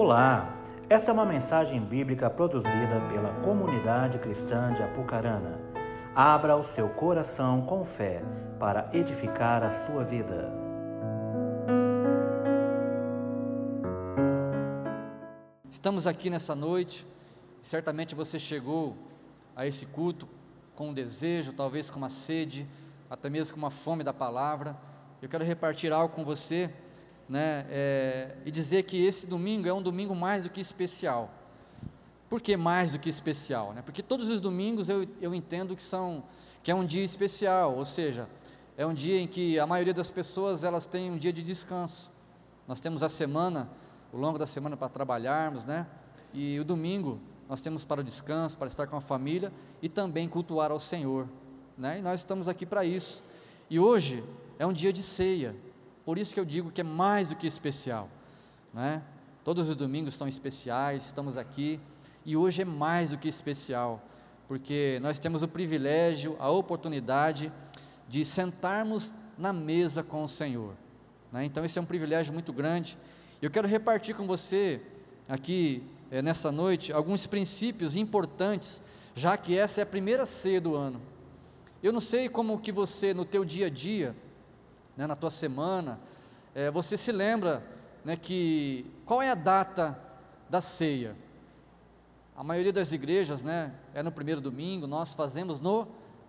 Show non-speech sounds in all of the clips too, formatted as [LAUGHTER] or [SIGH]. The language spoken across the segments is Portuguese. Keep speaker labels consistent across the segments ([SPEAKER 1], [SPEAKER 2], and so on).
[SPEAKER 1] Olá, esta é uma mensagem bíblica produzida pela comunidade cristã de Apucarana. Abra o seu coração com fé para edificar a sua vida.
[SPEAKER 2] Estamos aqui nessa noite, certamente você chegou a esse culto com um desejo, talvez com uma sede, até mesmo com uma fome da palavra. Eu quero repartir algo com você né, é, e dizer que esse domingo é um domingo mais do que especial. Por que mais do que especial? Né? Porque todos os domingos eu, eu entendo que são que é um dia especial, ou seja, é um dia em que a maioria das pessoas elas têm um dia de descanso. Nós temos a semana, o longo da semana para trabalharmos, né? E o domingo nós temos para o descanso, para estar com a família e também cultuar ao Senhor, né? E nós estamos aqui para isso. E hoje é um dia de ceia. Por isso que eu digo que é mais do que especial, né? Todos os domingos são especiais, estamos aqui e hoje é mais do que especial, porque nós temos o privilégio, a oportunidade de sentarmos na mesa com o Senhor. Né? Então, esse é um privilégio muito grande. Eu quero repartir com você aqui é, nessa noite alguns princípios importantes, já que essa é a primeira ceia do ano. Eu não sei como que você no teu dia a dia né, na tua semana, é, você se lembra né, que qual é a data da ceia? A maioria das igrejas né, é no primeiro domingo, nós fazemos no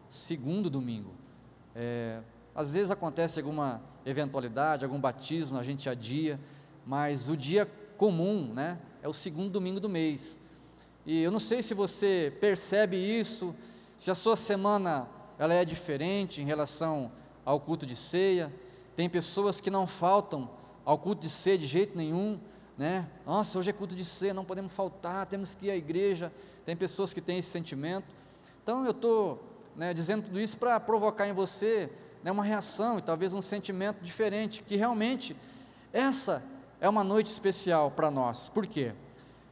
[SPEAKER 2] segundo domingo. É, às vezes acontece alguma eventualidade, algum batismo, a gente adia, mas o dia comum né, é o segundo domingo do mês. E eu não sei se você percebe isso, se a sua semana ela é diferente em relação ao culto de ceia. Tem pessoas que não faltam ao culto de ceia de jeito nenhum, né? Nossa, hoje é culto de ceia, não podemos faltar, temos que ir à igreja. Tem pessoas que têm esse sentimento. Então eu estou né, dizendo tudo isso para provocar em você né, uma reação e talvez um sentimento diferente, que realmente essa é uma noite especial para nós. Por quê?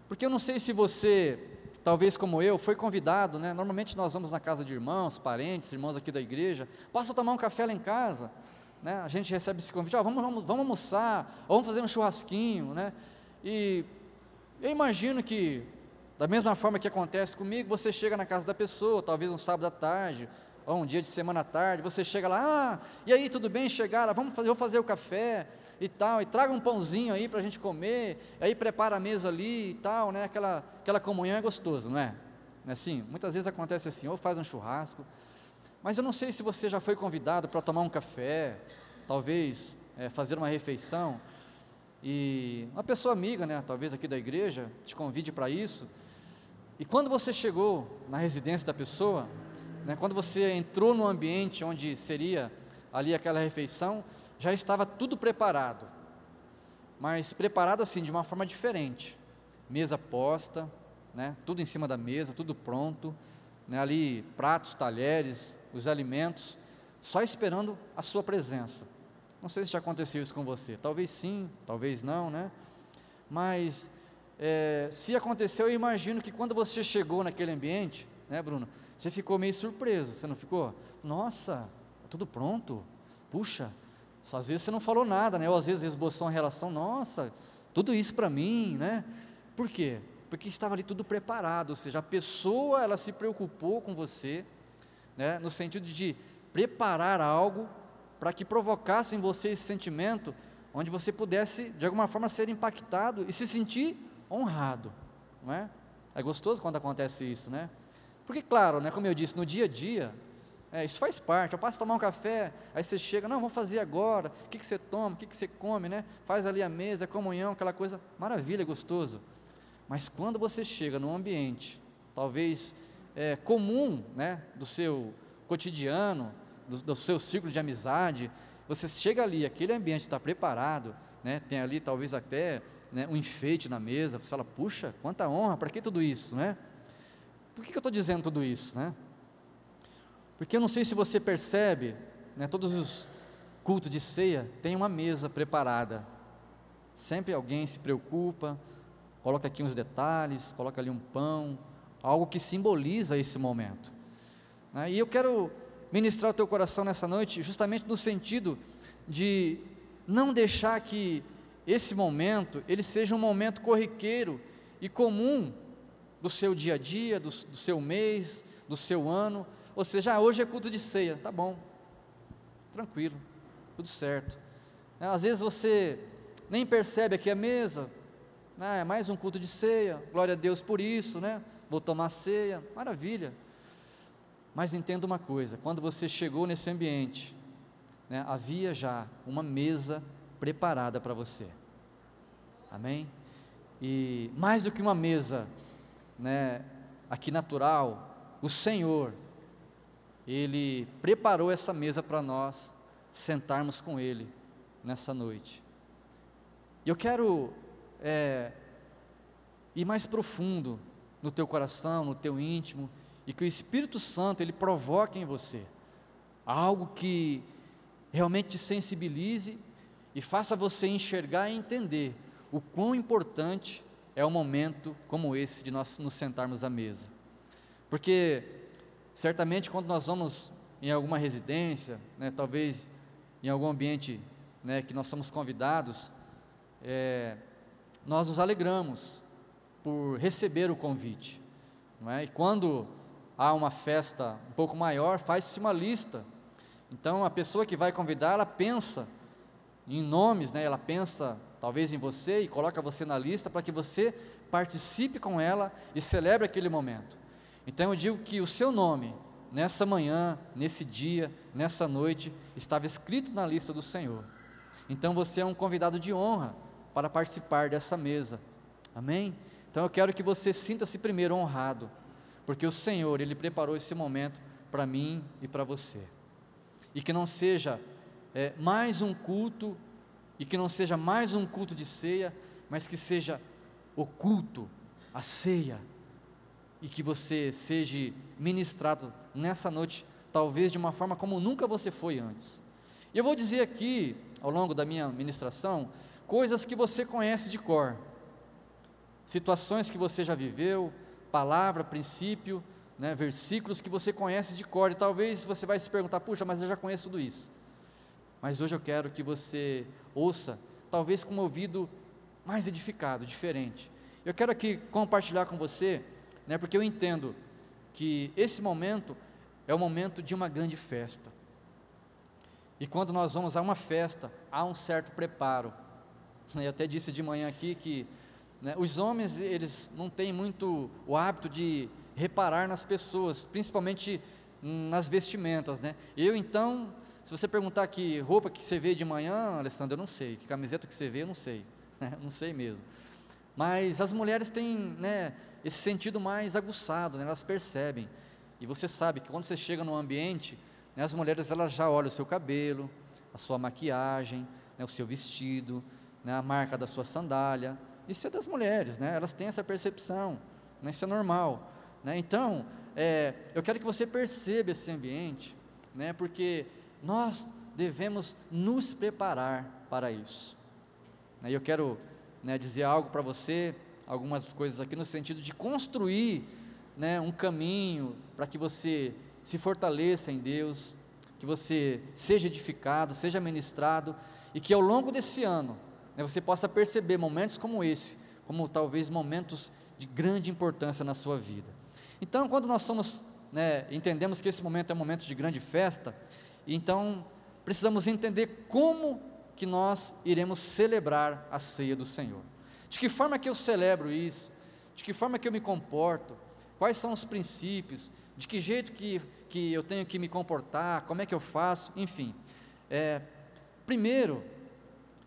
[SPEAKER 2] Porque eu não sei se você, talvez como eu, foi convidado, né? Normalmente nós vamos na casa de irmãos, parentes, irmãos aqui da igreja, posso tomar um café lá em casa, né? A gente recebe esse convite, vamos, vamos, vamos almoçar, vamos fazer um churrasquinho, né? E eu imagino que, da mesma forma que acontece comigo, você chega na casa da pessoa, talvez um sábado à tarde, ou um dia de semana à tarde, você chega lá, ah, e aí, tudo bem? Chegaram, vamos fazer, vou fazer o café e tal, e traga um pãozinho aí para a gente comer, aí prepara a mesa ali e tal, né? Aquela, aquela comunhão é gostoso, não é? Não é assim? Muitas vezes acontece assim, ou faz um churrasco, mas eu não sei se você já foi convidado para tomar um café, talvez é, fazer uma refeição, e uma pessoa amiga, né, talvez aqui da igreja, te convide para isso, e quando você chegou na residência da pessoa, né, quando você entrou no ambiente onde seria ali aquela refeição, já estava tudo preparado, mas preparado assim de uma forma diferente, mesa posta, né, tudo em cima da mesa, tudo pronto, né, ali pratos, talheres, os alimentos, só esperando a sua presença. Não sei se já aconteceu isso com você, talvez sim, talvez não, né? Mas é, se aconteceu, eu imagino que quando você chegou naquele ambiente, né, Bruno? Você ficou meio surpreso, você não ficou? Nossa, tá tudo pronto. Puxa, às vezes você não falou nada, né? Ou às vezes esboçou uma relação, nossa, tudo isso para mim, né? Por quê? Porque estava ali tudo preparado, ou seja, a pessoa ela se preocupou com você, né? No sentido de preparar algo para que provocasse em você esse sentimento, onde você pudesse de alguma forma ser impactado e se sentir honrado, não é? É gostoso quando acontece isso, né? Porque, claro, né, como eu disse, no dia a dia, é, isso faz parte. Eu passo a tomar um café, aí você chega, não, vamos fazer agora. O que, que você toma, o que, que você come, né? Faz ali a mesa, a comunhão, aquela coisa, maravilha, gostoso. Mas quando você chega num ambiente, talvez é, comum, né, do seu cotidiano, do, do seu ciclo de amizade, você chega ali, aquele ambiente está preparado, né, tem ali talvez até né, um enfeite na mesa, você fala, puxa, quanta honra, para que tudo isso, né? Por que, eu estou dizendo tudo isso, né? Porque eu não sei se você percebe, né, todos os cultos de ceia tem uma mesa preparada. Sempre alguém se preocupa, coloca aqui uns detalhes, coloca ali um pão, algo que simboliza esse momento. Né? E eu quero ministrar o teu coração nessa noite, justamente no sentido de não deixar que esse momento ele seja um momento corriqueiro e comum do seu dia a dia, do, do seu mês, do seu ano. Ou seja, ah, hoje é culto de ceia, tá bom, tranquilo, tudo certo. Né, às vezes você nem percebe aqui a mesa, né? é mais um culto de ceia, glória a Deus por isso, né? Vou tomar ceia, maravilha. Mas entenda uma coisa: quando você chegou nesse ambiente, né, havia já uma mesa preparada para você. Amém? E mais do que uma mesa, né, aqui natural, o Senhor, Ele preparou essa mesa para nós sentarmos com Ele nessa noite. E eu quero é, ir mais profundo no teu coração, no teu íntimo, e que o Espírito Santo ele provoque em você algo que realmente te sensibilize e faça você enxergar e entender o quão importante é um momento como esse de nós nos sentarmos à mesa. Porque certamente quando nós vamos em alguma residência, né, talvez em algum ambiente né, que nós somos convidados, é, nós nos alegramos por receber o convite. Não é? E quando há uma festa um pouco maior, faz-se uma lista. Então a pessoa que vai convidar, ela pensa em nomes, né? ela pensa talvez em você e coloca você na lista para que você participe com ela e celebre aquele momento. Então eu digo que o seu nome, nessa manhã, nesse dia, nessa noite, estava escrito na lista do Senhor. Então você é um convidado de honra para participar dessa mesa. Amém? Então eu quero que você sinta-se primeiro honrado, porque o Senhor, Ele preparou esse momento para mim e para você. E que não seja é, mais um culto, e que não seja mais um culto de ceia, mas que seja o culto, a ceia, e que você seja ministrado nessa noite, talvez de uma forma como nunca você foi antes. E eu vou dizer aqui, ao longo da minha ministração, coisas que você conhece de cor, situações que você já viveu, palavra, princípio, né, versículos que você conhece de cor, e talvez você vai se perguntar, puxa, mas eu já conheço tudo isso. Mas hoje eu quero que você ouça, talvez com um ouvido mais edificado, diferente. Eu quero aqui compartilhar com você, né, porque eu entendo que esse momento é o momento de uma grande festa. E quando nós vamos a uma festa, há um certo preparo. [LAUGHS] Eu até disse de manhã aqui que né, os homens, eles não têm muito o hábito de reparar nas pessoas, principalmente nas vestimentas, né? Eu então, se você perguntar que roupa que você vê de manhã, Alessandro, eu não sei, que camiseta que você vê, eu não sei, [LAUGHS] né? não sei mesmo. Mas as mulheres têm, né, esse sentido mais aguçado, né? elas percebem. E você sabe que quando você chega num ambiente, né, as mulheres elas já olham o seu cabelo, a sua maquiagem, né, o seu vestido, né, a marca da sua sandália. Isso é das mulheres, né? elas têm essa percepção, né? isso é normal. Né? Então, é, eu quero que você perceba esse ambiente, né? porque nós devemos nos preparar para isso. Né? Eu quero né, dizer algo para você, algumas coisas aqui no sentido de construir né, um caminho para que você se fortaleça em Deus, que você seja edificado, seja ministrado e que ao longo desse ano né, você possa perceber momentos como esse, como talvez momentos de grande importância na sua vida. Então, quando nós somos, né, entendemos que esse momento é um momento de grande festa, então precisamos entender como que nós iremos celebrar a ceia do Senhor. De que forma que eu celebro isso? De que forma que eu me comporto? Quais são os princípios? de que jeito que, que eu tenho que me comportar, como é que eu faço, enfim. É, primeiro,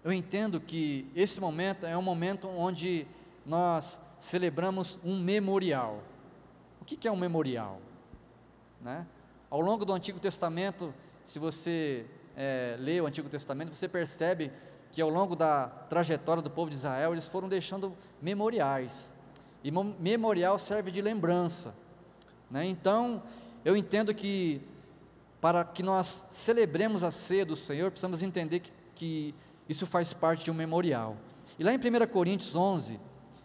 [SPEAKER 2] eu entendo que esse momento é um momento onde nós celebramos um memorial. O que, é um memorial? Né? Ao longo do Antigo Testamento, se você é, lê o Antigo Testamento, você percebe que ao longo da trajetória do povo de Israel, eles foram deixando memoriais. E memorial serve de lembrança. Né? Então, eu entendo que para que nós celebremos a ceia do Senhor, precisamos entender que, que isso faz parte de um memorial. E lá em 1 Coríntios 11,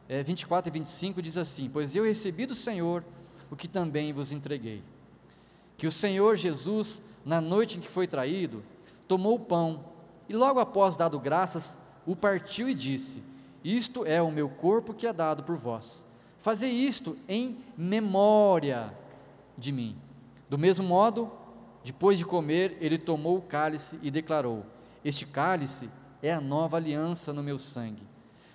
[SPEAKER 2] é, 24 e 25 diz assim: Pois eu recebi do Senhor o que também vos entreguei. Que o Senhor Jesus, na noite em que foi traído, tomou o pão e, logo após dado graças, o partiu e disse: Isto é o meu corpo que é dado por vós. Fazei isto em memória de mim. Do mesmo modo, depois de comer, ele tomou o cálice e declarou: Este cálice é a nova aliança no meu sangue.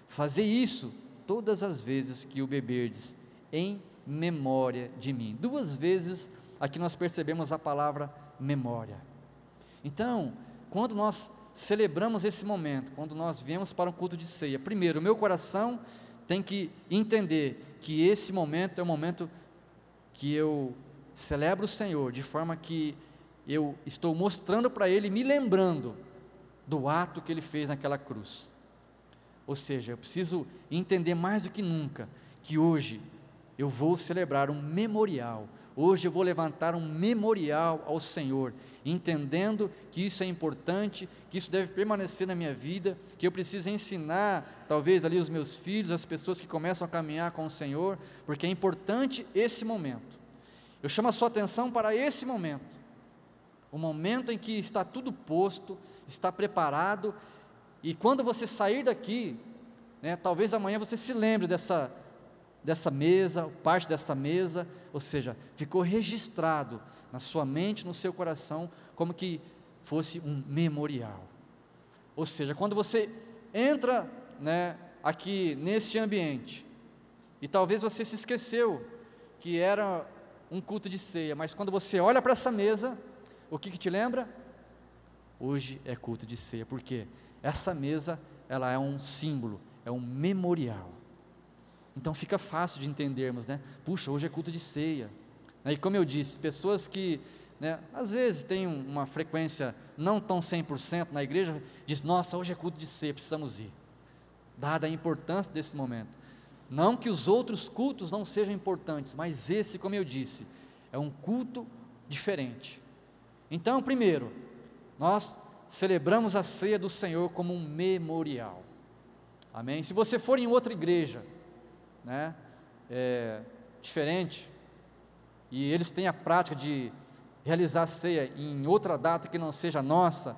[SPEAKER 2] Fazei isso todas as vezes que o beberdes, em memória de mim. Duas vezes aqui nós percebemos a palavra memória. Então, quando nós celebramos esse momento, quando nós viemos para um culto de ceia, primeiro, o meu coração tem que entender que esse momento é o momento que eu celebro o Senhor, de forma que eu estou mostrando para Ele, me lembrando do ato que Ele fez naquela cruz. Ou seja, eu preciso entender mais do que nunca que hoje eu vou celebrar um memorial. Hoje eu vou levantar um memorial ao Senhor, entendendo que isso é importante, que isso deve permanecer na minha vida, que eu preciso ensinar, talvez ali os meus filhos, as pessoas que começam a caminhar com o Senhor, porque é importante esse momento. Eu chamo a sua atenção para esse momento, o momento em que está tudo posto, está preparado, e quando você sair daqui, né, talvez amanhã você se lembre dessa, dessa mesa, parte dessa mesa, ou seja, ficou registrado na sua mente, no seu coração, como que fosse um memorial. Ou seja, quando você entra né, aqui nesse ambiente, e talvez você se esqueceu que era um culto de ceia, mas quando você olha para essa mesa, o que, que te lembra? Hoje é culto de ceia, porque essa mesa ela é um símbolo, é um memorial. Então fica fácil de entendermos, né? Puxa, hoje é culto de ceia. E como eu disse, pessoas que né, às vezes têm uma frequência não tão 100% na igreja, diz: Nossa, hoje é culto de ceia, precisamos ir. Dada a importância desse momento. Não que os outros cultos não sejam importantes, mas esse, como eu disse, é um culto diferente. Então, primeiro, nós celebramos a ceia do Senhor como um memorial. Amém? Se você for em outra igreja, né, é, diferente, e eles têm a prática de realizar a ceia em outra data que não seja nossa,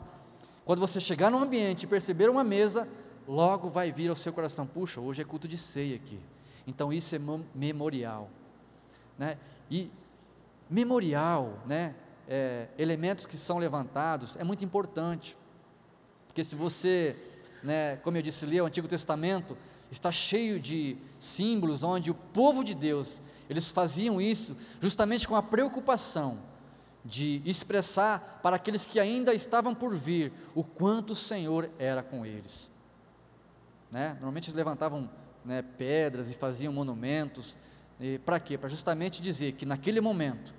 [SPEAKER 2] quando você chegar no ambiente e perceber uma mesa, logo vai vir ao seu coração: puxa, hoje é culto de ceia aqui. Então isso é memorial, né? E memorial, né? É, elementos que são levantados é muito importante, porque se você, né, como eu disse, lê o Antigo Testamento, está cheio de símbolos onde o povo de Deus eles faziam isso justamente com a preocupação de expressar para aqueles que ainda estavam por vir o quanto o Senhor era com eles. Né? Normalmente eles levantavam né, pedras e faziam monumentos. Para quê? Para justamente dizer que naquele momento,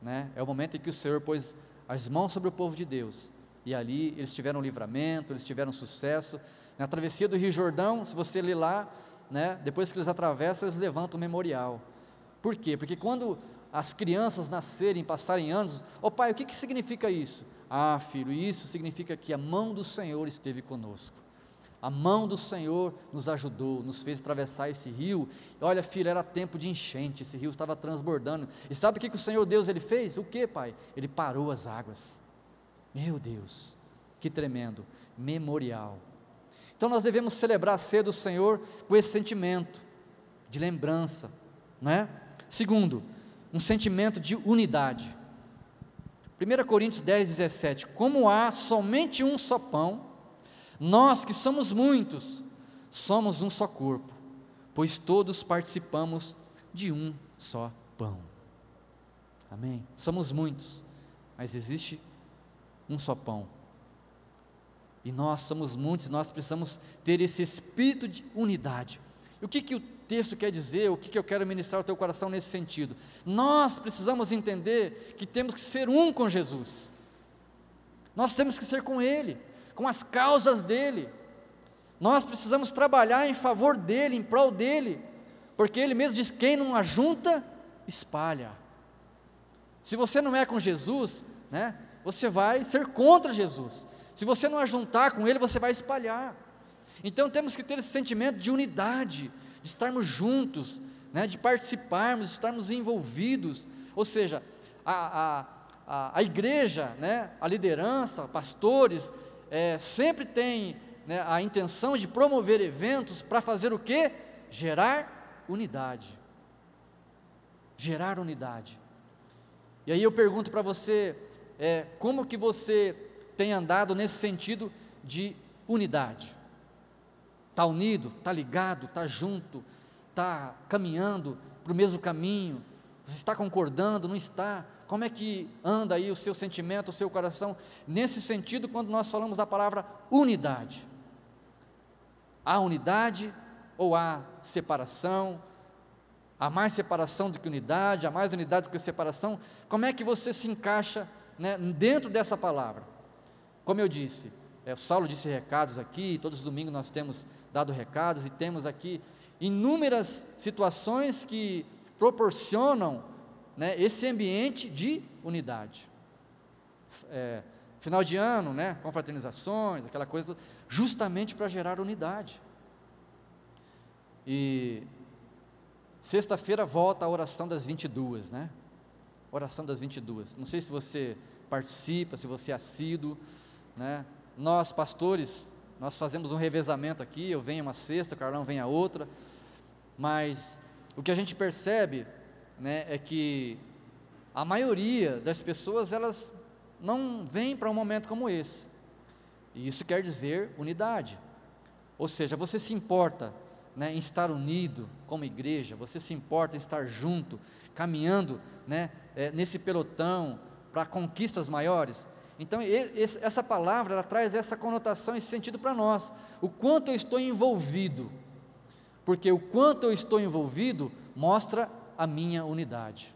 [SPEAKER 2] né, é o momento em que o Senhor pôs as mãos sobre o povo de Deus. E ali eles tiveram livramento, eles tiveram sucesso. Na travessia do Rio Jordão, se você ler lá, né, depois que eles atravessam, eles levantam o memorial. Por quê? Porque quando as crianças nascerem, passarem anos, oh, pai, o que, que significa isso? Ah, filho, isso significa que a mão do Senhor esteve conosco. A mão do Senhor nos ajudou, nos fez atravessar esse rio. Olha, filho, era tempo de enchente, esse rio estava transbordando. E sabe o que, que o Senhor Deus ele fez? O que, pai? Ele parou as águas. Meu Deus, que tremendo, memorial. Então nós devemos celebrar a ceia do Senhor com esse sentimento de lembrança, não é? Segundo, um sentimento de unidade. 1 Coríntios 10, 17: Como há somente um só pão, nós que somos muitos, somos um só corpo, pois todos participamos de um só pão. Amém? Somos muitos, mas existe um só pão. E nós somos muitos, nós precisamos ter esse espírito de unidade. E o que, que o texto quer dizer, o que, que eu quero ministrar ao teu coração nesse sentido? Nós precisamos entender que temos que ser um com Jesus. Nós temos que ser com Ele, com as causas dele. Nós precisamos trabalhar em favor dele, em prol dele, porque ele mesmo diz: quem não ajunta, espalha. Se você não é com Jesus, né, você vai ser contra Jesus. Se você não ajuntar com ele, você vai espalhar. Então temos que ter esse sentimento de unidade, de estarmos juntos, né, de participarmos, de estarmos envolvidos. Ou seja, a, a, a, a igreja, né, a liderança, pastores, é, sempre tem né, a intenção de promover eventos para fazer o quê? Gerar unidade. Gerar unidade. E aí eu pergunto para você, é, como que você tem andado nesse sentido de unidade? Está unido? Está ligado? Está junto? Está caminhando para o mesmo caminho? Você está concordando? Não está? Como é que anda aí o seu sentimento, o seu coração, nesse sentido, quando nós falamos da palavra unidade? Há unidade ou há separação? Há mais separação do que unidade, há mais unidade do que separação. Como é que você se encaixa né, dentro dessa palavra? Como eu disse, é, o Saulo disse recados aqui, todos os domingos nós temos dado recados e temos aqui inúmeras situações que proporcionam né, esse ambiente de unidade. É, final de ano, né, confraternizações, aquela coisa, justamente para gerar unidade. E sexta-feira volta a oração das 22, né? Oração das 22. Não sei se você participa, se você é assíduo, né? Nós, pastores, nós fazemos um revezamento aqui, eu venho uma sexta, o Carlão vem a outra, mas o que a gente percebe né, é que a maioria das pessoas, elas não vêm para um momento como esse, e isso quer dizer unidade, ou seja, você se importa né, em estar unido como igreja, você se importa em estar junto, caminhando né, é, nesse pelotão para conquistas maiores, então, esse, essa palavra, ela traz essa conotação, esse sentido para nós. O quanto eu estou envolvido. Porque o quanto eu estou envolvido mostra a minha unidade.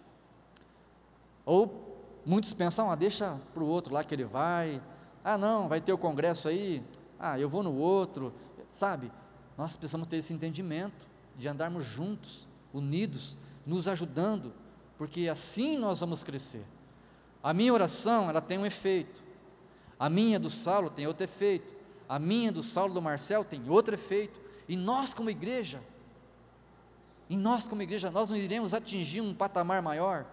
[SPEAKER 2] Ou muitos pensam, ah, deixa para o outro lá que ele vai. Ah, não, vai ter o congresso aí. Ah, eu vou no outro. Sabe? Nós precisamos ter esse entendimento de andarmos juntos, unidos, nos ajudando, porque assim nós vamos crescer. A minha oração, ela tem um efeito. A minha do Saulo tem outro efeito. A minha do Saulo do Marcel tem outro efeito. E nós como igreja, e nós como igreja, nós não iremos atingir um patamar maior.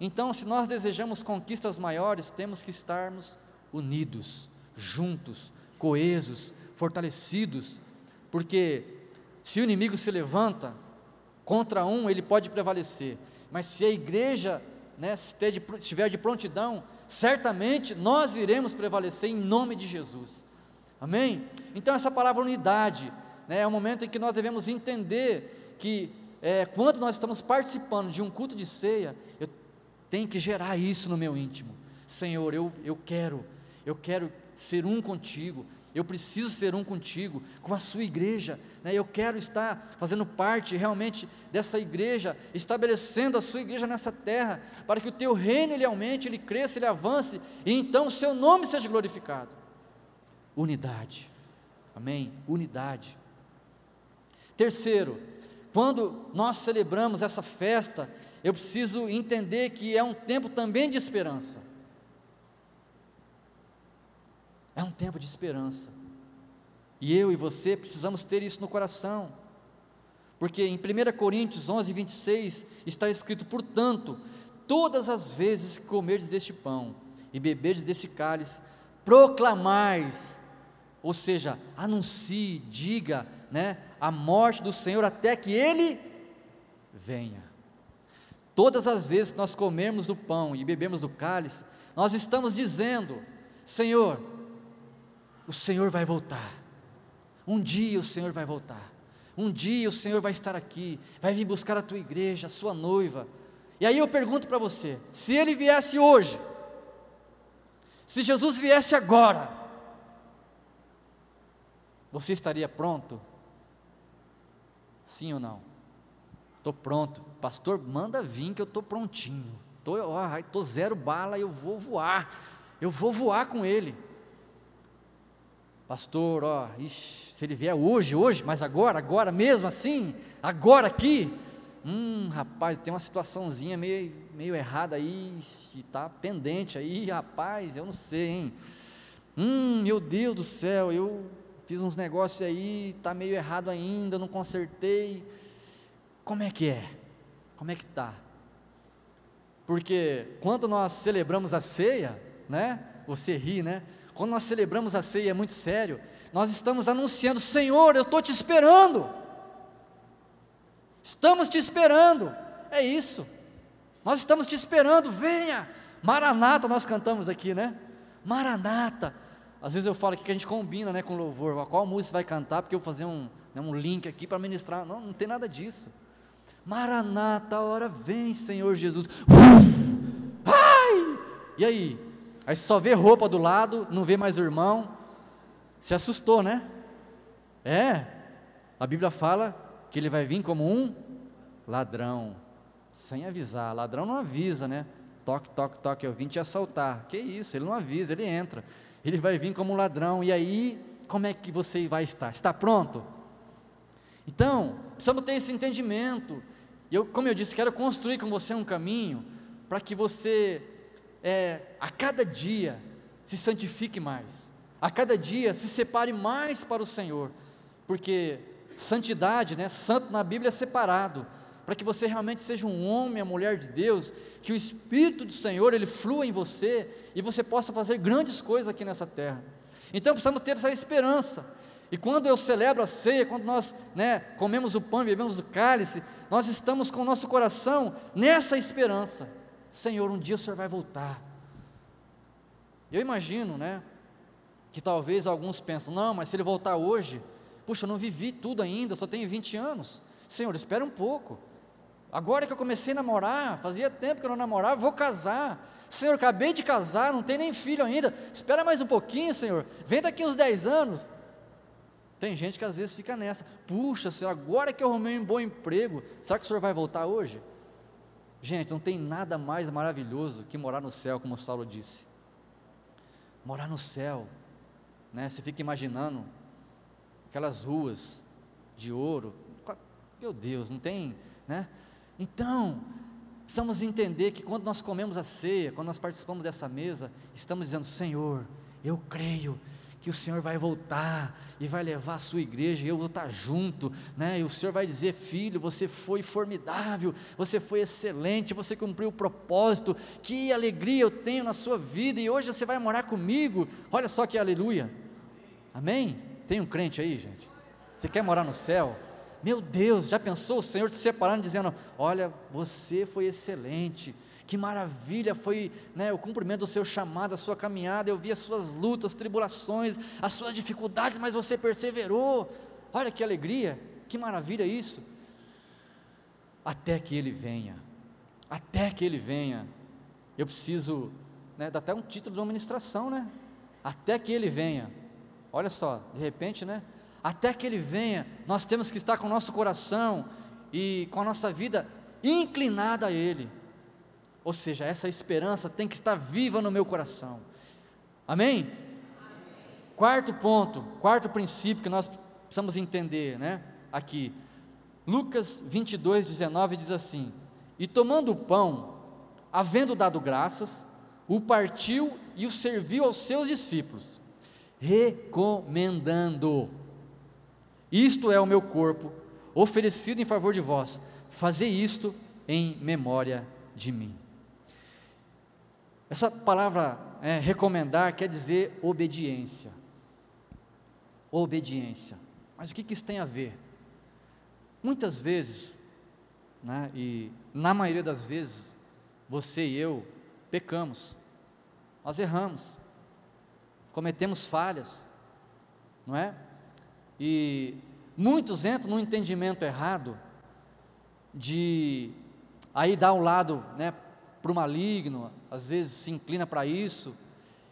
[SPEAKER 2] Então, se nós desejamos conquistas maiores, temos que estarmos unidos, juntos, coesos, fortalecidos, porque se o inimigo se levanta contra um, ele pode prevalecer, mas se a igreja né, estiver de prontidão, certamente nós iremos prevalecer em nome de Jesus. Amém? Então, essa palavra unidade né, é um momento em que nós devemos entender que é, quando nós estamos participando de um culto de ceia, eu tenho que gerar isso no meu íntimo. Senhor, eu, eu quero, eu quero ser um contigo, eu preciso ser um contigo, com a sua igreja, né? eu quero estar fazendo parte realmente dessa igreja, estabelecendo a sua igreja nessa terra, para que o teu reino ele aumente, ele cresça, ele avance, e então o seu nome seja glorificado. Unidade, amém? Unidade. Terceiro, quando nós celebramos essa festa, eu preciso entender que é um tempo também de esperança. É um tempo de esperança. E eu e você precisamos ter isso no coração. Porque em 1 Coríntios 11, 26 está escrito: Portanto, todas as vezes que comerdes deste pão e beberdes desse cálice, proclamais, ou seja, anuncie, diga, né, a morte do Senhor até que Ele venha. Todas as vezes que nós comermos do pão e bebemos do cálice, nós estamos dizendo: Senhor, o Senhor vai voltar. Um dia o Senhor vai voltar. Um dia o Senhor vai estar aqui, vai vir buscar a tua igreja, a sua noiva. E aí eu pergunto para você: se ele viesse hoje, se Jesus viesse agora, você estaria pronto? Sim ou não? Estou pronto. Pastor, manda vir que eu estou prontinho. Estou zero bala, eu vou voar. Eu vou voar com ele pastor, ó, ixi, se ele vier hoje, hoje, mas agora, agora mesmo assim, agora aqui, hum, rapaz, tem uma situaçãozinha meio, meio errada aí, está pendente aí, rapaz, eu não sei, hein, hum, meu Deus do céu, eu fiz uns negócios aí, está meio errado ainda, não consertei, como é que é? Como é que está? Porque quando nós celebramos a ceia, né, você ri, né, quando nós celebramos a ceia é muito sério, nós estamos anunciando: Senhor, eu estou te esperando. Estamos te esperando. É isso. Nós estamos te esperando. Venha. Maranata, nós cantamos aqui, né? Maranata. Às vezes eu falo aqui que a gente combina né, com louvor. Qual música vai cantar? Porque eu vou fazer um, né, um link aqui para ministrar. Não, não tem nada disso. Maranata, a hora vem, Senhor Jesus. Ai! E aí? Aí só vê roupa do lado, não vê mais o irmão. Se assustou, né? É. A Bíblia fala que ele vai vir como um ladrão, sem avisar. Ladrão não avisa, né? Toque, toque, toque, eu vim te assaltar. Que isso? Ele não avisa, ele entra. Ele vai vir como um ladrão. E aí, como é que você vai estar? Está pronto? Então, precisamos ter esse entendimento. Eu, como eu disse, quero construir com você um caminho para que você, é, a cada dia, se santifique mais. A cada dia, se separe mais para o Senhor. Porque Santidade, né? Santo na Bíblia é separado, para que você realmente seja um homem, a mulher de Deus, que o Espírito do Senhor ele flua em você e você possa fazer grandes coisas aqui nessa terra. Então precisamos ter essa esperança. E quando eu celebro a ceia, quando nós né, comemos o pão e bebemos o cálice, nós estamos com o nosso coração nessa esperança. Senhor, um dia o Senhor vai voltar. Eu imagino, né, que talvez alguns pensam, não, mas se ele voltar hoje, Puxa, eu não vivi tudo ainda, só tenho 20 anos. Senhor, espera um pouco. Agora que eu comecei a namorar, fazia tempo que eu não namorava, vou casar. Senhor, acabei de casar, não tenho nem filho ainda. Espera mais um pouquinho, Senhor. Vem daqui uns 10 anos. Tem gente que às vezes fica nessa. Puxa, Senhor, agora que eu arrumei um bom emprego, será que o Senhor vai voltar hoje? Gente, não tem nada mais maravilhoso que morar no céu, como Saulo disse. Morar no céu, né? Você fica imaginando aquelas ruas de ouro. Meu Deus, não tem, né? Então, precisamos entender que quando nós comemos a ceia, quando nós participamos dessa mesa, estamos dizendo: Senhor, eu creio que o Senhor vai voltar e vai levar a sua igreja, e eu vou estar junto, né? E o Senhor vai dizer: Filho, você foi formidável, você foi excelente, você cumpriu o propósito, que alegria eu tenho na sua vida, e hoje você vai morar comigo. Olha só que aleluia, amém? Tem um crente aí, gente? Você quer morar no céu? Meu Deus, já pensou o Senhor te separando, dizendo: Olha, você foi excelente, que maravilha foi né, o cumprimento do seu chamado, a sua caminhada. Eu vi as suas lutas, tribulações, as suas dificuldades, mas você perseverou. Olha que alegria, que maravilha isso. Até que Ele venha, até que Ele venha. Eu preciso, né, dar até um título de uma ministração, né? Até que Ele venha. Olha só, de repente, né? Até que Ele venha, nós temos que estar com o nosso coração e com a nossa vida inclinada a Ele. Ou seja, essa esperança tem que estar viva no meu coração. Amém? Amém? Quarto ponto, quarto princípio que nós precisamos entender, né? Aqui, Lucas 22, 19 diz assim: E tomando o pão, havendo dado graças, o partiu e o serviu aos seus discípulos recomendando: Isto é o meu corpo, oferecido em favor de vós, fazer isto em memória de mim. Essa palavra é, recomendar quer dizer obediência. Obediência. Mas o que, que isso tem a ver? Muitas vezes, né, e na maioria das vezes, você e eu pecamos, nós erramos cometemos falhas, não é? E muitos entram no entendimento errado de aí dar um lado, né, para o maligno, às vezes se inclina para isso.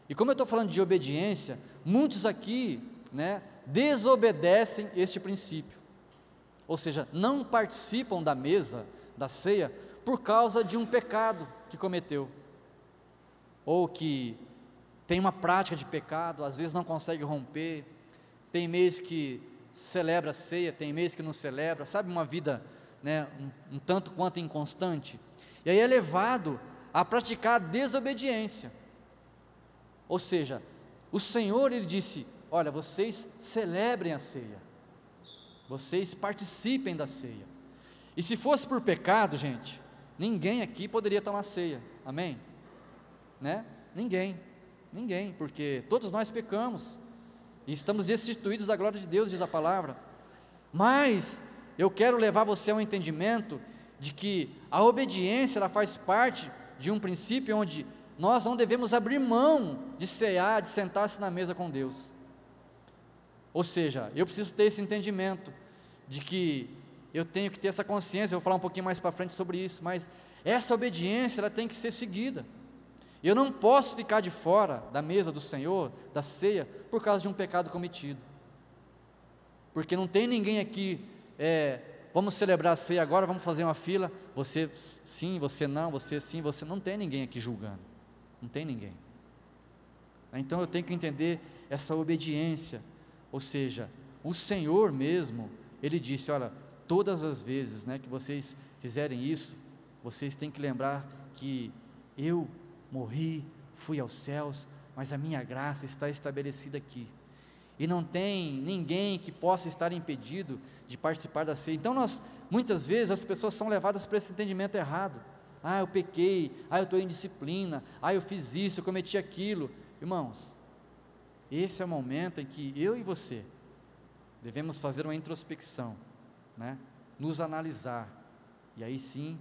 [SPEAKER 2] E como eu estou falando de obediência, muitos aqui, né, desobedecem este princípio. Ou seja, não participam da mesa, da ceia, por causa de um pecado que cometeu, ou que tem uma prática de pecado, às vezes não consegue romper, tem mês que celebra a ceia, tem mês que não celebra, sabe, uma vida né, um, um tanto quanto inconstante, e aí é levado a praticar a desobediência, ou seja, o Senhor, Ele disse, olha, vocês celebrem a ceia, vocês participem da ceia, e se fosse por pecado, gente, ninguém aqui poderia tomar ceia, amém? Né? Ninguém, Ninguém, porque todos nós pecamos. E estamos destituídos da glória de Deus, diz a palavra. Mas eu quero levar você ao entendimento de que a obediência ela faz parte de um princípio onde nós não devemos abrir mão de cear, de sentar-se na mesa com Deus. Ou seja, eu preciso ter esse entendimento de que eu tenho que ter essa consciência, eu vou falar um pouquinho mais para frente sobre isso, mas essa obediência ela tem que ser seguida. Eu não posso ficar de fora da mesa do Senhor, da ceia, por causa de um pecado cometido. Porque não tem ninguém aqui, é, vamos celebrar a ceia agora, vamos fazer uma fila, você sim, você não, você sim, você não tem ninguém aqui julgando. Não tem ninguém. Então eu tenho que entender essa obediência, ou seja, o Senhor mesmo, ele disse: olha, todas as vezes né, que vocês fizerem isso, vocês têm que lembrar que eu morri, fui aos céus, mas a minha graça está estabelecida aqui. E não tem ninguém que possa estar impedido de participar da ceia. Então, nós, muitas vezes, as pessoas são levadas para esse entendimento errado. Ah, eu pequei, ah, eu estou em disciplina, ah, eu fiz isso, eu cometi aquilo. Irmãos, esse é o momento em que eu e você devemos fazer uma introspecção, né? nos analisar, e aí sim,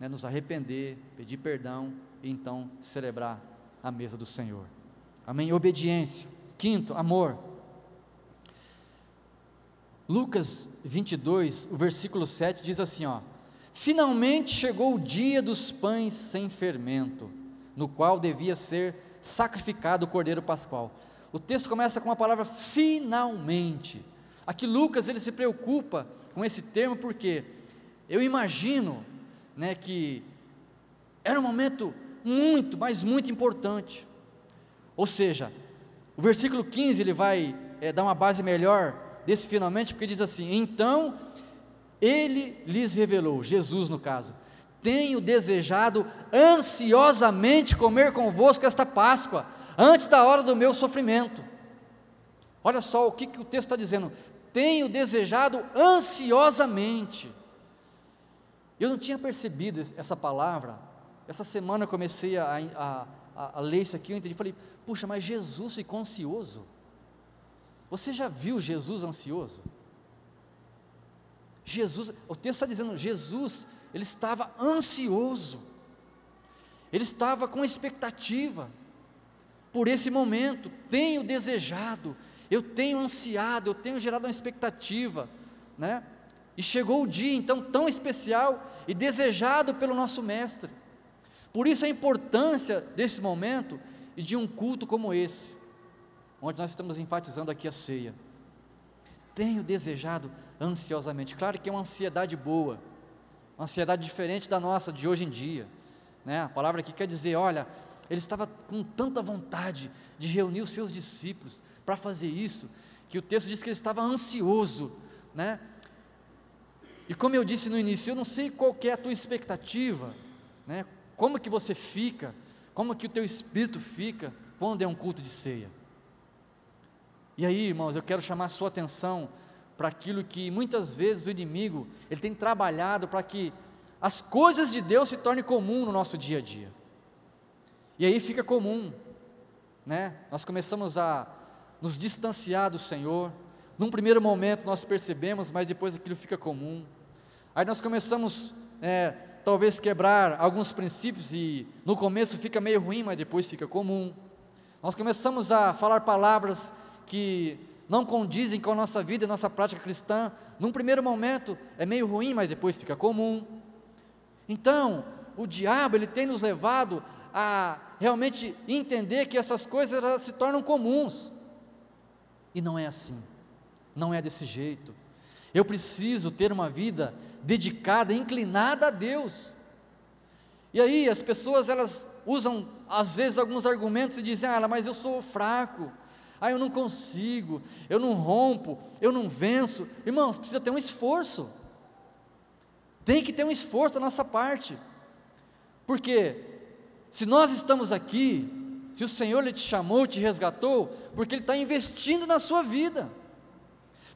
[SPEAKER 2] né, nos arrepender, pedir perdão e então celebrar a mesa do Senhor. Amém? Obediência. Quinto, amor. Lucas 22, o versículo 7 diz assim: ó, Finalmente chegou o dia dos pães sem fermento, no qual devia ser sacrificado o cordeiro pascual. O texto começa com a palavra finalmente. Aqui Lucas ele se preocupa com esse termo porque eu imagino, né, que era um momento muito, mas muito importante. Ou seja, o versículo 15 ele vai é, dar uma base melhor desse finalmente, porque diz assim: Então ele lhes revelou, Jesus no caso, tenho desejado ansiosamente comer convosco esta Páscoa, antes da hora do meu sofrimento. Olha só o que, que o texto está dizendo: tenho desejado ansiosamente. Eu não tinha percebido essa palavra essa semana eu comecei a, a, a, a ler isso aqui, eu entendi, falei, puxa, mas Jesus ficou ansioso. Você já viu Jesus ansioso? Jesus, o texto está dizendo, Jesus, ele estava ansioso, ele estava com expectativa por esse momento, tenho desejado, eu tenho ansiado, eu tenho gerado uma expectativa, né? E chegou o dia então tão especial e desejado pelo nosso Mestre. Por isso a importância desse momento e de um culto como esse, onde nós estamos enfatizando aqui a ceia. Tenho desejado ansiosamente, claro que é uma ansiedade boa, uma ansiedade diferente da nossa de hoje em dia. Né? A palavra aqui quer dizer: olha, ele estava com tanta vontade de reunir os seus discípulos para fazer isso, que o texto diz que ele estava ansioso, né? E como eu disse no início, eu não sei qual é a tua expectativa, né? Como que você fica? Como que o teu espírito fica quando é um culto de ceia? E aí, irmãos, eu quero chamar a sua atenção para aquilo que muitas vezes o inimigo, ele tem trabalhado para que as coisas de Deus se tornem comum no nosso dia a dia. E aí fica comum, né? Nós começamos a nos distanciar do Senhor. Num primeiro momento nós percebemos, mas depois aquilo fica comum. Aí nós começamos é, talvez quebrar alguns princípios e no começo fica meio ruim, mas depois fica comum. Nós começamos a falar palavras que não condizem com a nossa vida e nossa prática cristã. Num primeiro momento é meio ruim, mas depois fica comum. Então, o diabo ele tem nos levado a realmente entender que essas coisas se tornam comuns. E não é assim. Não é desse jeito. Eu preciso ter uma vida dedicada, inclinada a Deus. E aí as pessoas elas usam às vezes alguns argumentos e dizem: "Ah, mas eu sou fraco. Ah, eu não consigo, eu não rompo, eu não venço". Irmãos, precisa ter um esforço. Tem que ter um esforço da nossa parte. Porque se nós estamos aqui, se o Senhor ele te chamou, te resgatou, porque Ele está investindo na sua vida.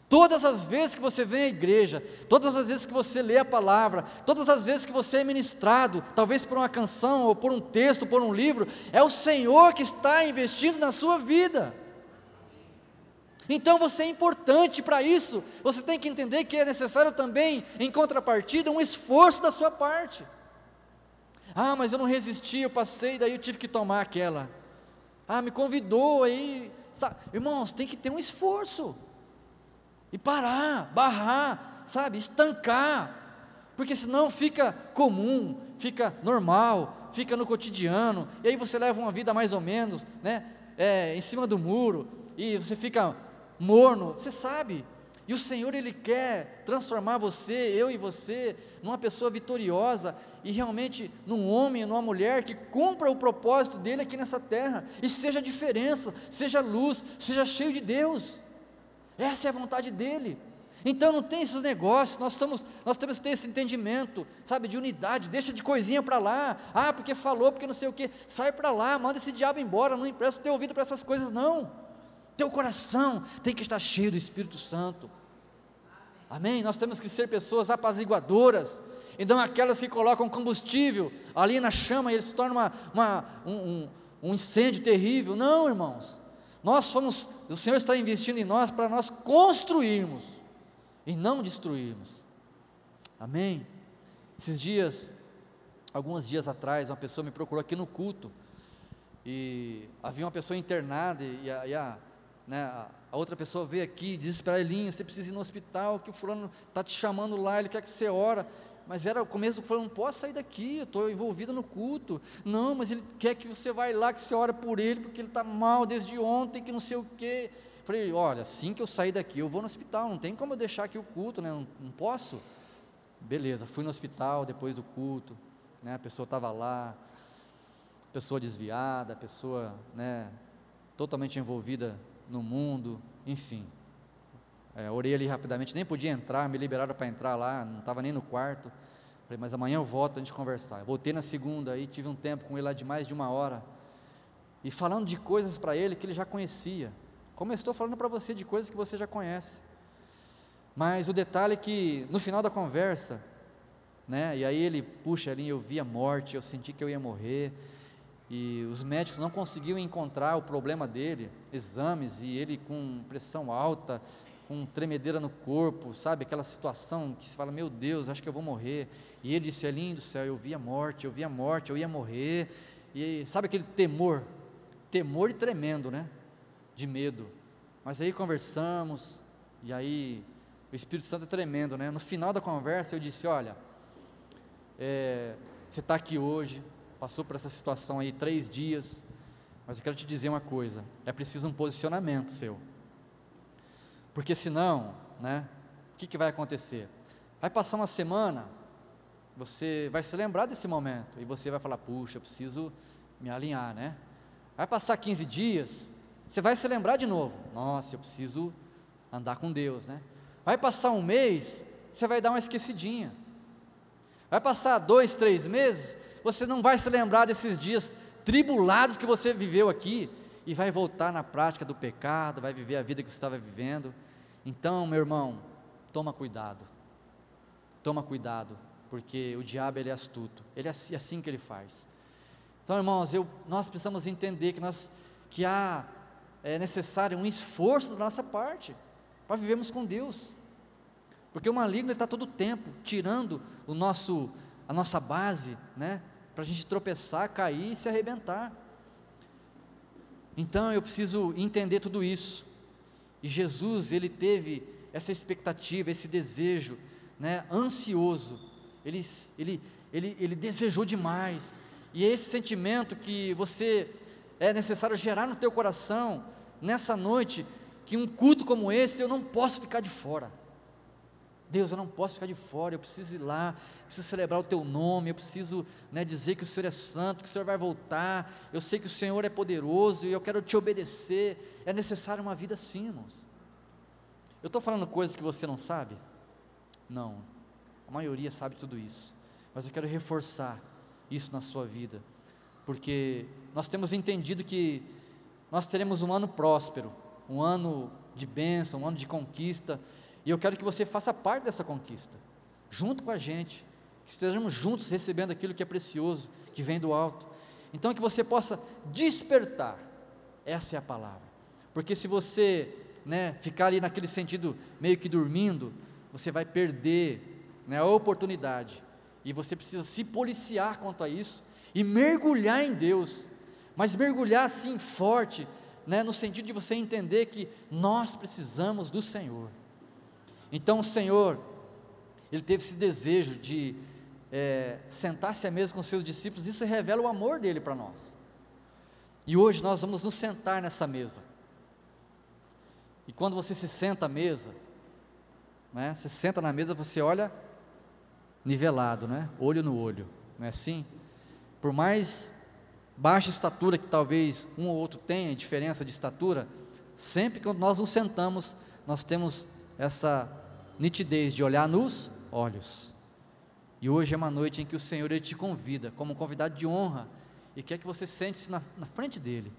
[SPEAKER 2] Todas as vezes que você vem à igreja, todas as vezes que você lê a palavra, todas as vezes que você é ministrado, talvez por uma canção, ou por um texto, por um livro, é o Senhor que está investindo na sua vida. Então você é importante para isso. Você tem que entender que é necessário também, em contrapartida, um esforço da sua parte. Ah, mas eu não resisti, eu passei, daí eu tive que tomar aquela. Ah, me convidou aí. Sabe? Irmãos, tem que ter um esforço. E parar, barrar, sabe? Estancar. Porque senão fica comum, fica normal, fica no cotidiano. E aí você leva uma vida mais ou menos, né? É, em cima do muro. E você fica morno, você sabe. E o Senhor, Ele quer transformar você, eu e você, numa pessoa vitoriosa e realmente num homem, numa mulher que cumpra o propósito dele aqui nessa terra e seja diferença, seja luz, seja cheio de Deus. Essa é a vontade dele. Então não tem esses negócios, nós, estamos, nós temos que ter esse entendimento, sabe, de unidade, deixa de coisinha para lá, ah, porque falou, porque não sei o que, sai para lá, manda esse diabo embora, não empresta teu ouvido para essas coisas, não. Teu coração tem que estar cheio do Espírito Santo. Amém? Nós temos que ser pessoas apaziguadoras, e não aquelas que colocam combustível ali na chama e ele se torna uma, uma, um, um, incêndio terrível. Não, irmãos. Nós fomos, o Senhor está investindo em nós para nós construirmos e não destruirmos. Amém? Esses dias, alguns dias atrás, uma pessoa me procurou aqui no culto e havia uma pessoa internada e a, e a né, a outra pessoa veio aqui desesperadinha, você precisa ir no hospital, que o fulano está te chamando lá, ele quer que você ora, mas era o começo do fulano, não posso sair daqui, eu estou envolvido no culto, não, mas ele quer que você vá lá, que você ore por ele, porque ele está mal desde ontem, que não sei o quê, falei, olha, assim que eu sair daqui, eu vou no hospital, não tem como eu deixar aqui o culto, né, não, não posso, beleza, fui no hospital depois do culto, né, a pessoa estava lá, pessoa desviada, pessoa, né, totalmente envolvida no mundo, enfim. É, orei ali rapidamente, nem podia entrar, me liberaram para entrar lá, não estava nem no quarto. Falei, mas amanhã eu volto a gente conversar. voltei na segunda, aí tive um tempo com ele lá de mais de uma hora. E falando de coisas para ele que ele já conhecia. Como eu estou falando para você de coisas que você já conhece. Mas o detalhe é que no final da conversa, né, e aí ele, puxa ali, eu vi a morte, eu senti que eu ia morrer e os médicos não conseguiam encontrar o problema dele, exames, e ele com pressão alta, com tremedeira no corpo, sabe, aquela situação que se fala, meu Deus, acho que eu vou morrer, e ele disse, é lindo céu, eu vi a morte, eu vi a morte, eu ia morrer, e sabe aquele temor, temor e tremendo, né, de medo, mas aí conversamos, e aí o Espírito Santo é tremendo, né, no final da conversa eu disse, olha, é, você está aqui hoje, passou por essa situação aí três dias, mas eu quero te dizer uma coisa: é preciso um posicionamento seu, porque senão, né, o que, que vai acontecer? Vai passar uma semana, você vai se lembrar desse momento e você vai falar: puxa, eu preciso me alinhar, né? Vai passar 15 dias, você vai se lembrar de novo: nossa, eu preciso andar com Deus, né? Vai passar um mês, você vai dar uma esquecidinha. Vai passar dois, três meses, você não vai se lembrar desses dias tribulados que você viveu aqui e vai voltar na prática do pecado, vai viver a vida que você estava vivendo. Então, meu irmão, toma cuidado. Toma cuidado, porque o diabo ele é astuto. Ele é assim, assim que ele faz. Então, irmãos, eu, nós precisamos entender que nós que há é necessário um esforço da nossa parte para vivermos com Deus. Porque o maligno está todo o tempo tirando o nosso, a nossa base, né? Para a gente tropeçar, cair e se arrebentar. Então eu preciso entender tudo isso. E Jesus, ele teve essa expectativa, esse desejo, né, ansioso. Ele, ele, ele, ele desejou demais. E é esse sentimento que você é necessário gerar no teu coração nessa noite, que um culto como esse eu não posso ficar de fora. Deus, eu não posso ficar de fora, eu preciso ir lá, preciso celebrar o teu nome, eu preciso né, dizer que o Senhor é santo, que o Senhor vai voltar, eu sei que o Senhor é poderoso e eu quero te obedecer. É necessário uma vida assim, irmãos. Eu estou falando coisas que você não sabe? Não, a maioria sabe tudo isso, mas eu quero reforçar isso na sua vida, porque nós temos entendido que nós teremos um ano próspero, um ano de bênção, um ano de conquista, e eu quero que você faça parte dessa conquista, junto com a gente, que estejamos juntos recebendo aquilo que é precioso, que vem do alto. Então, que você possa despertar, essa é a palavra, porque se você né, ficar ali naquele sentido meio que dormindo, você vai perder né, a oportunidade. E você precisa se policiar quanto a isso e mergulhar em Deus, mas mergulhar assim forte, né, no sentido de você entender que nós precisamos do Senhor. Então o Senhor, Ele teve esse desejo de é, sentar-se à mesa com seus discípulos, isso revela o amor dele para nós. E hoje nós vamos nos sentar nessa mesa. E quando você se senta à mesa, né, você senta na mesa, você olha nivelado, né, olho no olho, não é assim? Por mais baixa estatura que talvez um ou outro tenha, diferença de estatura, sempre que nós nos sentamos, nós temos essa nitidez de olhar nos olhos. E hoje é uma noite em que o Senhor ele te convida, como convidado de honra, e quer que você sente-se na, na frente dele.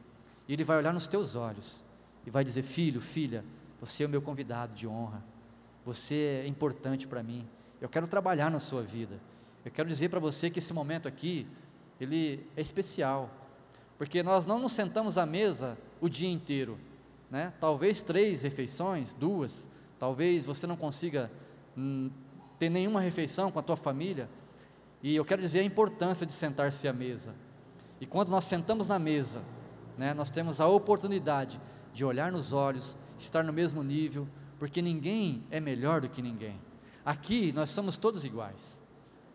[SPEAKER 2] E ele vai olhar nos teus olhos e vai dizer: Filho, filha, você é o meu convidado de honra. Você é importante para mim. Eu quero trabalhar na sua vida. Eu quero dizer para você que esse momento aqui, ele é especial, porque nós não nos sentamos à mesa o dia inteiro, né? Talvez três refeições, duas, talvez você não consiga hum, ter nenhuma refeição com a tua família. E eu quero dizer a importância de sentar-se à mesa. E quando nós sentamos na mesa, né, nós temos a oportunidade de olhar nos olhos, estar no mesmo nível, porque ninguém é melhor do que ninguém. Aqui nós somos todos iguais.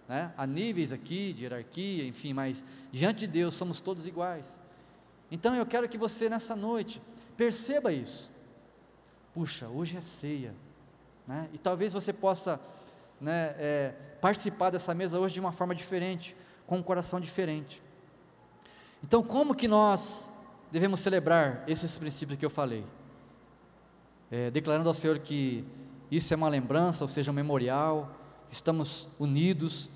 [SPEAKER 2] Né? Há níveis aqui de hierarquia, enfim, mas diante de Deus somos todos iguais. Então eu quero que você nessa noite perceba isso. Puxa, hoje é ceia, né? e talvez você possa né, é, participar dessa mesa hoje de uma forma diferente, com um coração diferente. Então, como que nós devemos celebrar esses princípios que eu falei? É, declarando ao Senhor que isso é uma lembrança, ou seja, um memorial, que estamos unidos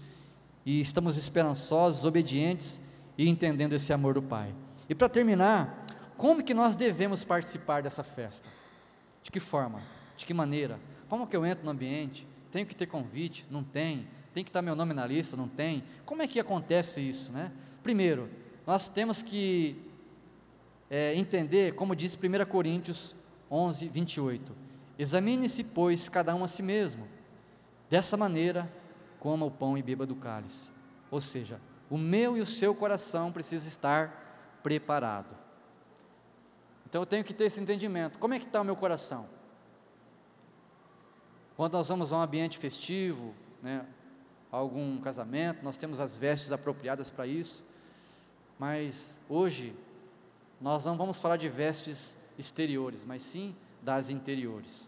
[SPEAKER 2] e estamos esperançosos, obedientes e entendendo esse amor do Pai. E para terminar, como que nós devemos participar dessa festa? De que forma? De que maneira? Como que eu entro no ambiente? Tenho que ter convite? Não tem. Tem que estar meu nome na lista? Não tem. Como é que acontece isso, né? Primeiro, nós temos que é, entender, como diz 1 Coríntios 11, 28, examine-se, pois, cada um a si mesmo, dessa maneira, coma o pão e beba do cálice, ou seja, o meu e o seu coração precisa estar preparado, então eu tenho que ter esse entendimento, como é que está o meu coração? Quando nós vamos a um ambiente festivo, né, algum casamento, nós temos as vestes apropriadas para isso, mas hoje nós não vamos falar de vestes exteriores, mas sim das interiores.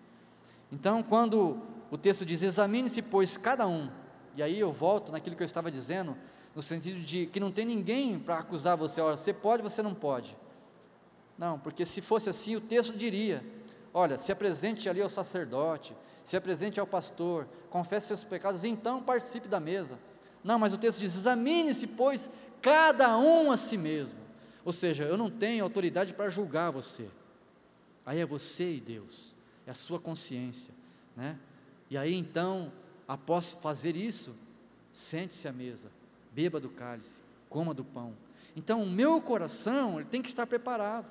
[SPEAKER 2] Então, quando o texto diz: examine-se, pois, cada um, e aí eu volto naquilo que eu estava dizendo, no sentido de que não tem ninguém para acusar você, olha, você pode, você não pode. Não, porque se fosse assim, o texto diria: olha, se apresente ali ao sacerdote, se apresente ao pastor, confesse seus pecados, então participe da mesa. Não, mas o texto diz: examine-se, pois, cada um a si mesmo. Ou seja, eu não tenho autoridade para julgar você. Aí é você e Deus, é a sua consciência, né? E aí então, após fazer isso, sente-se à mesa, beba do cálice, coma do pão. Então, o meu coração ele tem que estar preparado.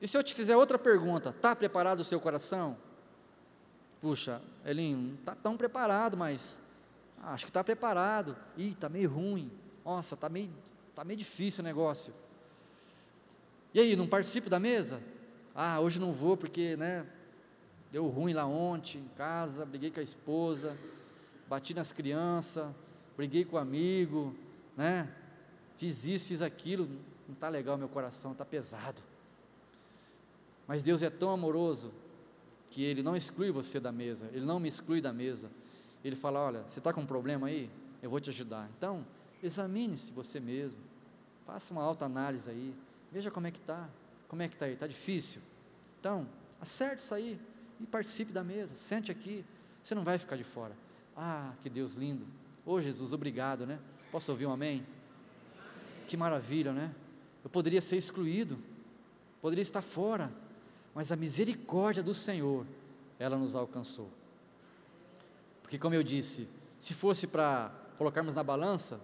[SPEAKER 2] E se eu te fizer outra pergunta, está preparado o seu coração? Puxa, Elinho, não está tão preparado, mas ah, acho que está preparado. Ih, está meio ruim. Nossa, está meio, tá meio difícil o negócio. E aí, não participo da mesa? Ah, hoje não vou porque, né, deu ruim lá ontem em casa, briguei com a esposa, bati nas crianças, briguei com o amigo, né, fiz isso, fiz aquilo, não está legal meu coração, está pesado. Mas Deus é tão amoroso que Ele não exclui você da mesa, Ele não me exclui da mesa, ele fala: Olha, você está com um problema aí? Eu vou te ajudar. Então, examine-se você mesmo. Faça uma alta análise aí. Veja como é que está. Como é que está aí? Está difícil? Então, acerte isso aí e participe da mesa. Sente aqui. Você não vai ficar de fora. Ah, que Deus lindo. Ô Jesus, obrigado, né? Posso ouvir um amém? Que maravilha, né? Eu poderia ser excluído, poderia estar fora, mas a misericórdia do Senhor, ela nos alcançou. Porque, como eu disse, se fosse para colocarmos na balança,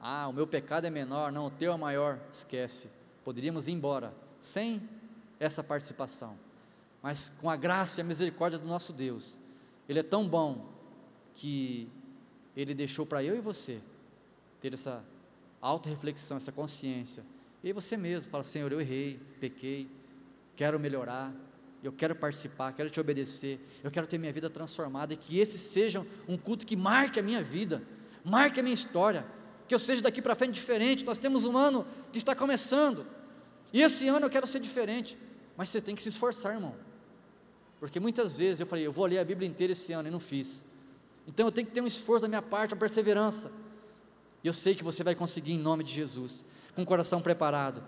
[SPEAKER 2] ah, o meu pecado é menor, não, o teu é maior, esquece. Poderíamos ir embora sem essa participação. Mas com a graça e a misericórdia do nosso Deus, Ele é tão bom que Ele deixou para eu e você ter essa auto-reflexão, essa consciência. E você mesmo fala: Senhor, eu errei, pequei, quero melhorar, eu quero participar, quero te obedecer, eu quero ter minha vida transformada e que esse seja um culto que marque a minha vida, marque a minha história, que eu seja daqui para frente diferente. Nós temos um ano que está começando, e esse ano eu quero ser diferente, mas você tem que se esforçar, irmão, porque muitas vezes eu falei, eu vou ler a Bíblia inteira esse ano e não fiz, então eu tenho que ter um esforço da minha parte, uma perseverança, e eu sei que você vai conseguir em nome de Jesus, com o coração preparado,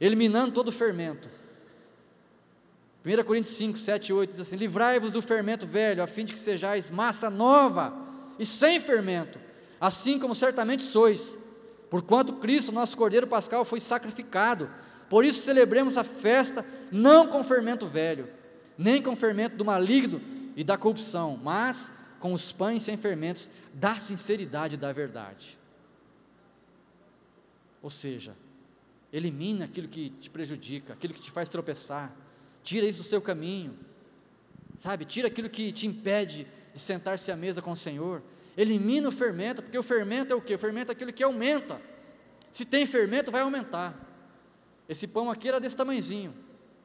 [SPEAKER 2] eliminando todo o fermento 1 Coríntios 5, 7 e 8 diz assim: Livrai-vos do fermento velho, a fim de que sejais massa nova e sem fermento, assim como certamente sois, porquanto Cristo, nosso Cordeiro Pascal, foi sacrificado. Por isso celebremos a festa não com fermento velho, nem com fermento do maligno e da corrupção, mas com os pães sem fermentos da sinceridade e da verdade. Ou seja, elimina aquilo que te prejudica, aquilo que te faz tropeçar tira isso do seu caminho, sabe? Tira aquilo que te impede de sentar-se à mesa com o Senhor, elimina o fermento, porque o fermento é o que? O fermento é aquilo que aumenta. Se tem fermento, vai aumentar. Esse pão aqui era desse tamanhozinho,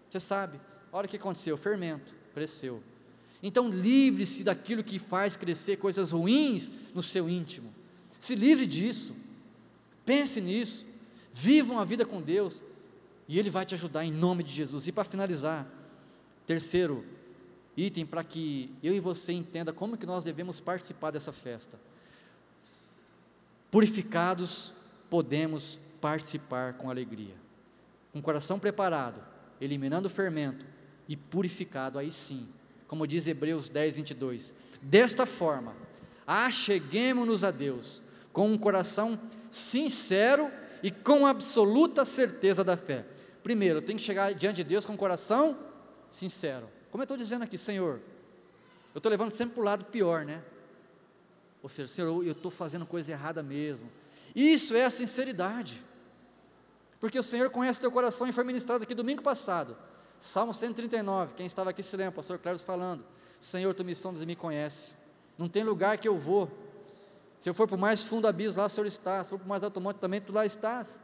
[SPEAKER 2] você sabe. Olha o que aconteceu: o fermento cresceu. Então, livre-se daquilo que faz crescer coisas ruins no seu íntimo. Se livre disso. Pense nisso. Viva uma vida com Deus. E Ele vai te ajudar em nome de Jesus. E para finalizar, terceiro item para que eu e você entenda como que nós devemos participar dessa festa. Purificados, podemos participar com alegria. Com o coração preparado, eliminando o fermento e purificado, aí sim, como diz Hebreus 10, 22. Desta forma, acheguemos-nos a Deus com um coração sincero e com absoluta certeza da fé. Primeiro, eu tenho que chegar diante de Deus com o coração sincero. Como eu estou dizendo aqui, Senhor, eu estou levando sempre para o lado pior, né? Ou seja, Senhor, eu estou fazendo coisa errada mesmo. Isso é a sinceridade. Porque o Senhor conhece teu coração e foi ministrado aqui domingo passado. Salmo 139, quem estava aqui se lembra, o pastor Cléber falando. Senhor, tu me sondas e me conhece. Não tem lugar que eu vou. Se eu for para o mais fundo abismo, lá o Senhor está. Se for para o mais alto monte, também tu lá estás.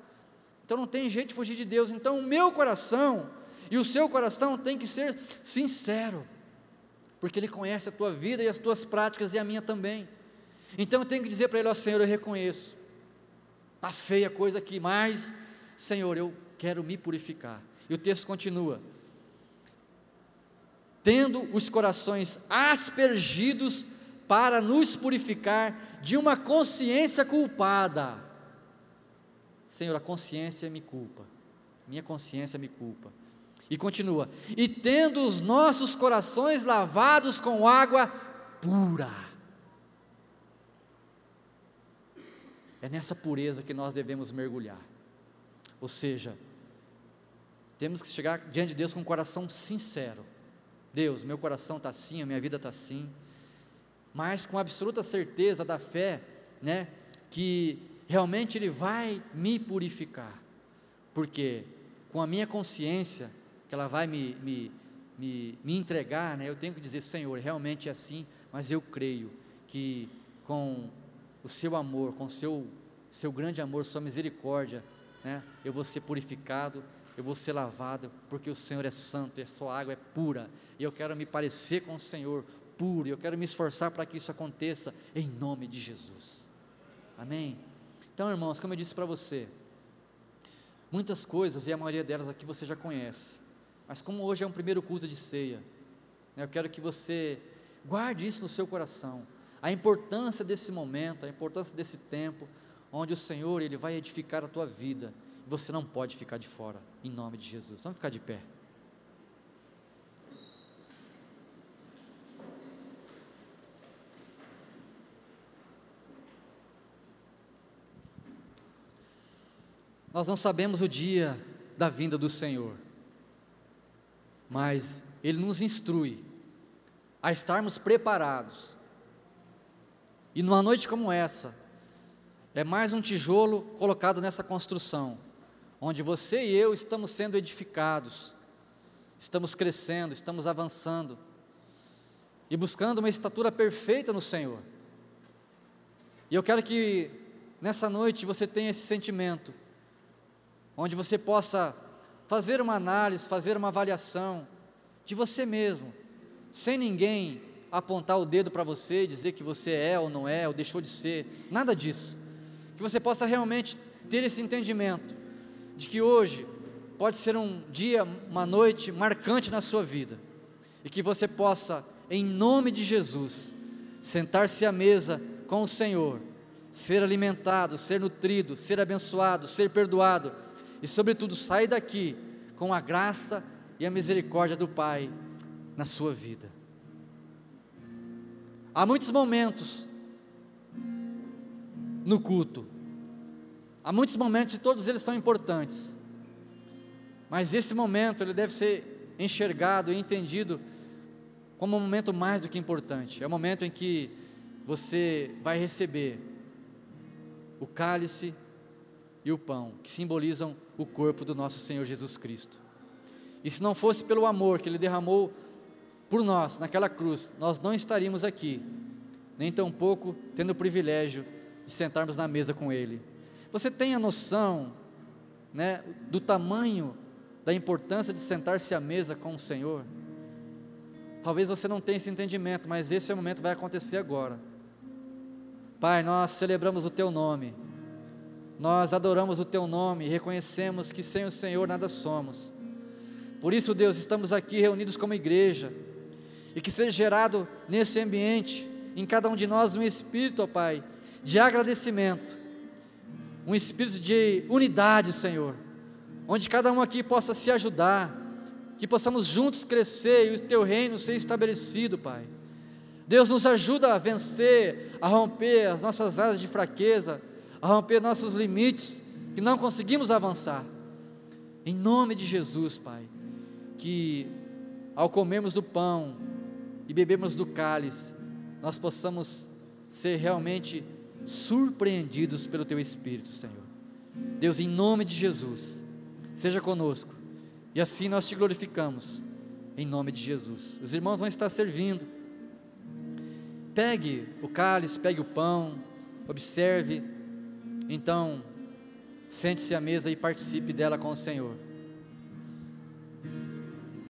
[SPEAKER 2] Então não tem jeito de fugir de Deus. Então o meu coração e o seu coração tem que ser sincero, porque Ele conhece a tua vida e as tuas práticas e a minha também. Então eu tenho que dizer para Ele: Ó Senhor, eu reconheço, está feia a coisa aqui, mas, Senhor, eu quero me purificar. E o texto continua: tendo os corações aspergidos para nos purificar de uma consciência culpada Senhor, a consciência me culpa, minha consciência me culpa. E continua: e tendo os nossos corações lavados com água pura. É nessa pureza que nós devemos mergulhar. Ou seja, temos que chegar diante de Deus com um coração sincero. Deus, meu coração está assim, a minha vida está assim, mas com absoluta certeza da fé, né, que realmente Ele vai me purificar, porque com a minha consciência, que ela vai me, me, me, me entregar, né, eu tenho que dizer: Senhor, realmente é assim, mas eu creio que com o seu amor, com o seu, seu grande amor, sua misericórdia, né, eu vou ser purificado, eu vou ser lavado, porque o Senhor é santo e a sua água é pura, e eu quero me parecer com o Senhor puro, eu quero me esforçar para que isso aconteça, em nome de Jesus. Amém? Então, irmãos, como eu disse para você, muitas coisas, e a maioria delas aqui você já conhece, mas como hoje é um primeiro culto de ceia, né, eu quero que você guarde isso no seu coração, a importância desse momento, a importância desse tempo, onde o Senhor ele vai edificar a tua vida, você não pode ficar de fora, em nome de Jesus. Vamos ficar de pé. Nós não sabemos o dia da vinda do Senhor, mas Ele nos instrui a estarmos preparados. E numa noite como essa, é mais um tijolo colocado nessa construção, onde você e eu estamos sendo edificados estamos crescendo, estamos avançando e buscando uma estatura perfeita no Senhor. E eu quero que nessa noite você tenha esse sentimento, onde você possa fazer uma análise, fazer uma avaliação de você mesmo, sem ninguém apontar o dedo para você e dizer que você é ou não é, ou deixou de ser, nada disso. Que você possa realmente ter esse entendimento de que hoje pode ser um dia, uma noite marcante na sua vida, e que você possa, em nome de Jesus, sentar-se à mesa com o Senhor, ser alimentado, ser nutrido, ser abençoado, ser perdoado, e, sobretudo, sair daqui com a graça e a misericórdia do Pai na sua vida. Há muitos momentos no culto, há muitos momentos e todos eles são importantes, mas esse momento ele deve ser enxergado e entendido como um momento mais do que importante. É o momento em que você vai receber o cálice e o pão, que simbolizam o corpo do nosso Senhor Jesus Cristo. E se não fosse pelo amor que Ele derramou por nós naquela cruz, nós não estaríamos aqui, nem tampouco tendo o privilégio de sentarmos na mesa com Ele. Você tem a noção né, do tamanho da importância de sentar-se à mesa com o Senhor? Talvez você não tenha esse entendimento, mas esse momento vai acontecer agora. Pai, nós celebramos o Teu nome, nós adoramos o Teu nome e reconhecemos que sem o Senhor nada somos. Por isso, Deus, estamos aqui reunidos como igreja e que seja gerado nesse ambiente, em cada um de nós, um espírito, ó Pai, de agradecimento, um espírito de unidade, Senhor, onde cada um aqui possa se ajudar, que possamos juntos crescer e o Teu reino ser estabelecido, Pai. Deus nos ajuda a vencer, a romper as nossas áreas de fraqueza, a romper nossos limites, que não conseguimos avançar. Em nome de Jesus, Pai, que ao comermos do pão, e bebemos do cálice, nós possamos ser realmente surpreendidos pelo Teu Espírito, Senhor. Deus, em nome de Jesus, seja conosco, e assim nós te glorificamos, em nome de Jesus. Os irmãos vão estar servindo. Pegue o cálice, pegue o pão, observe, então, sente-se à mesa e participe dela com o Senhor.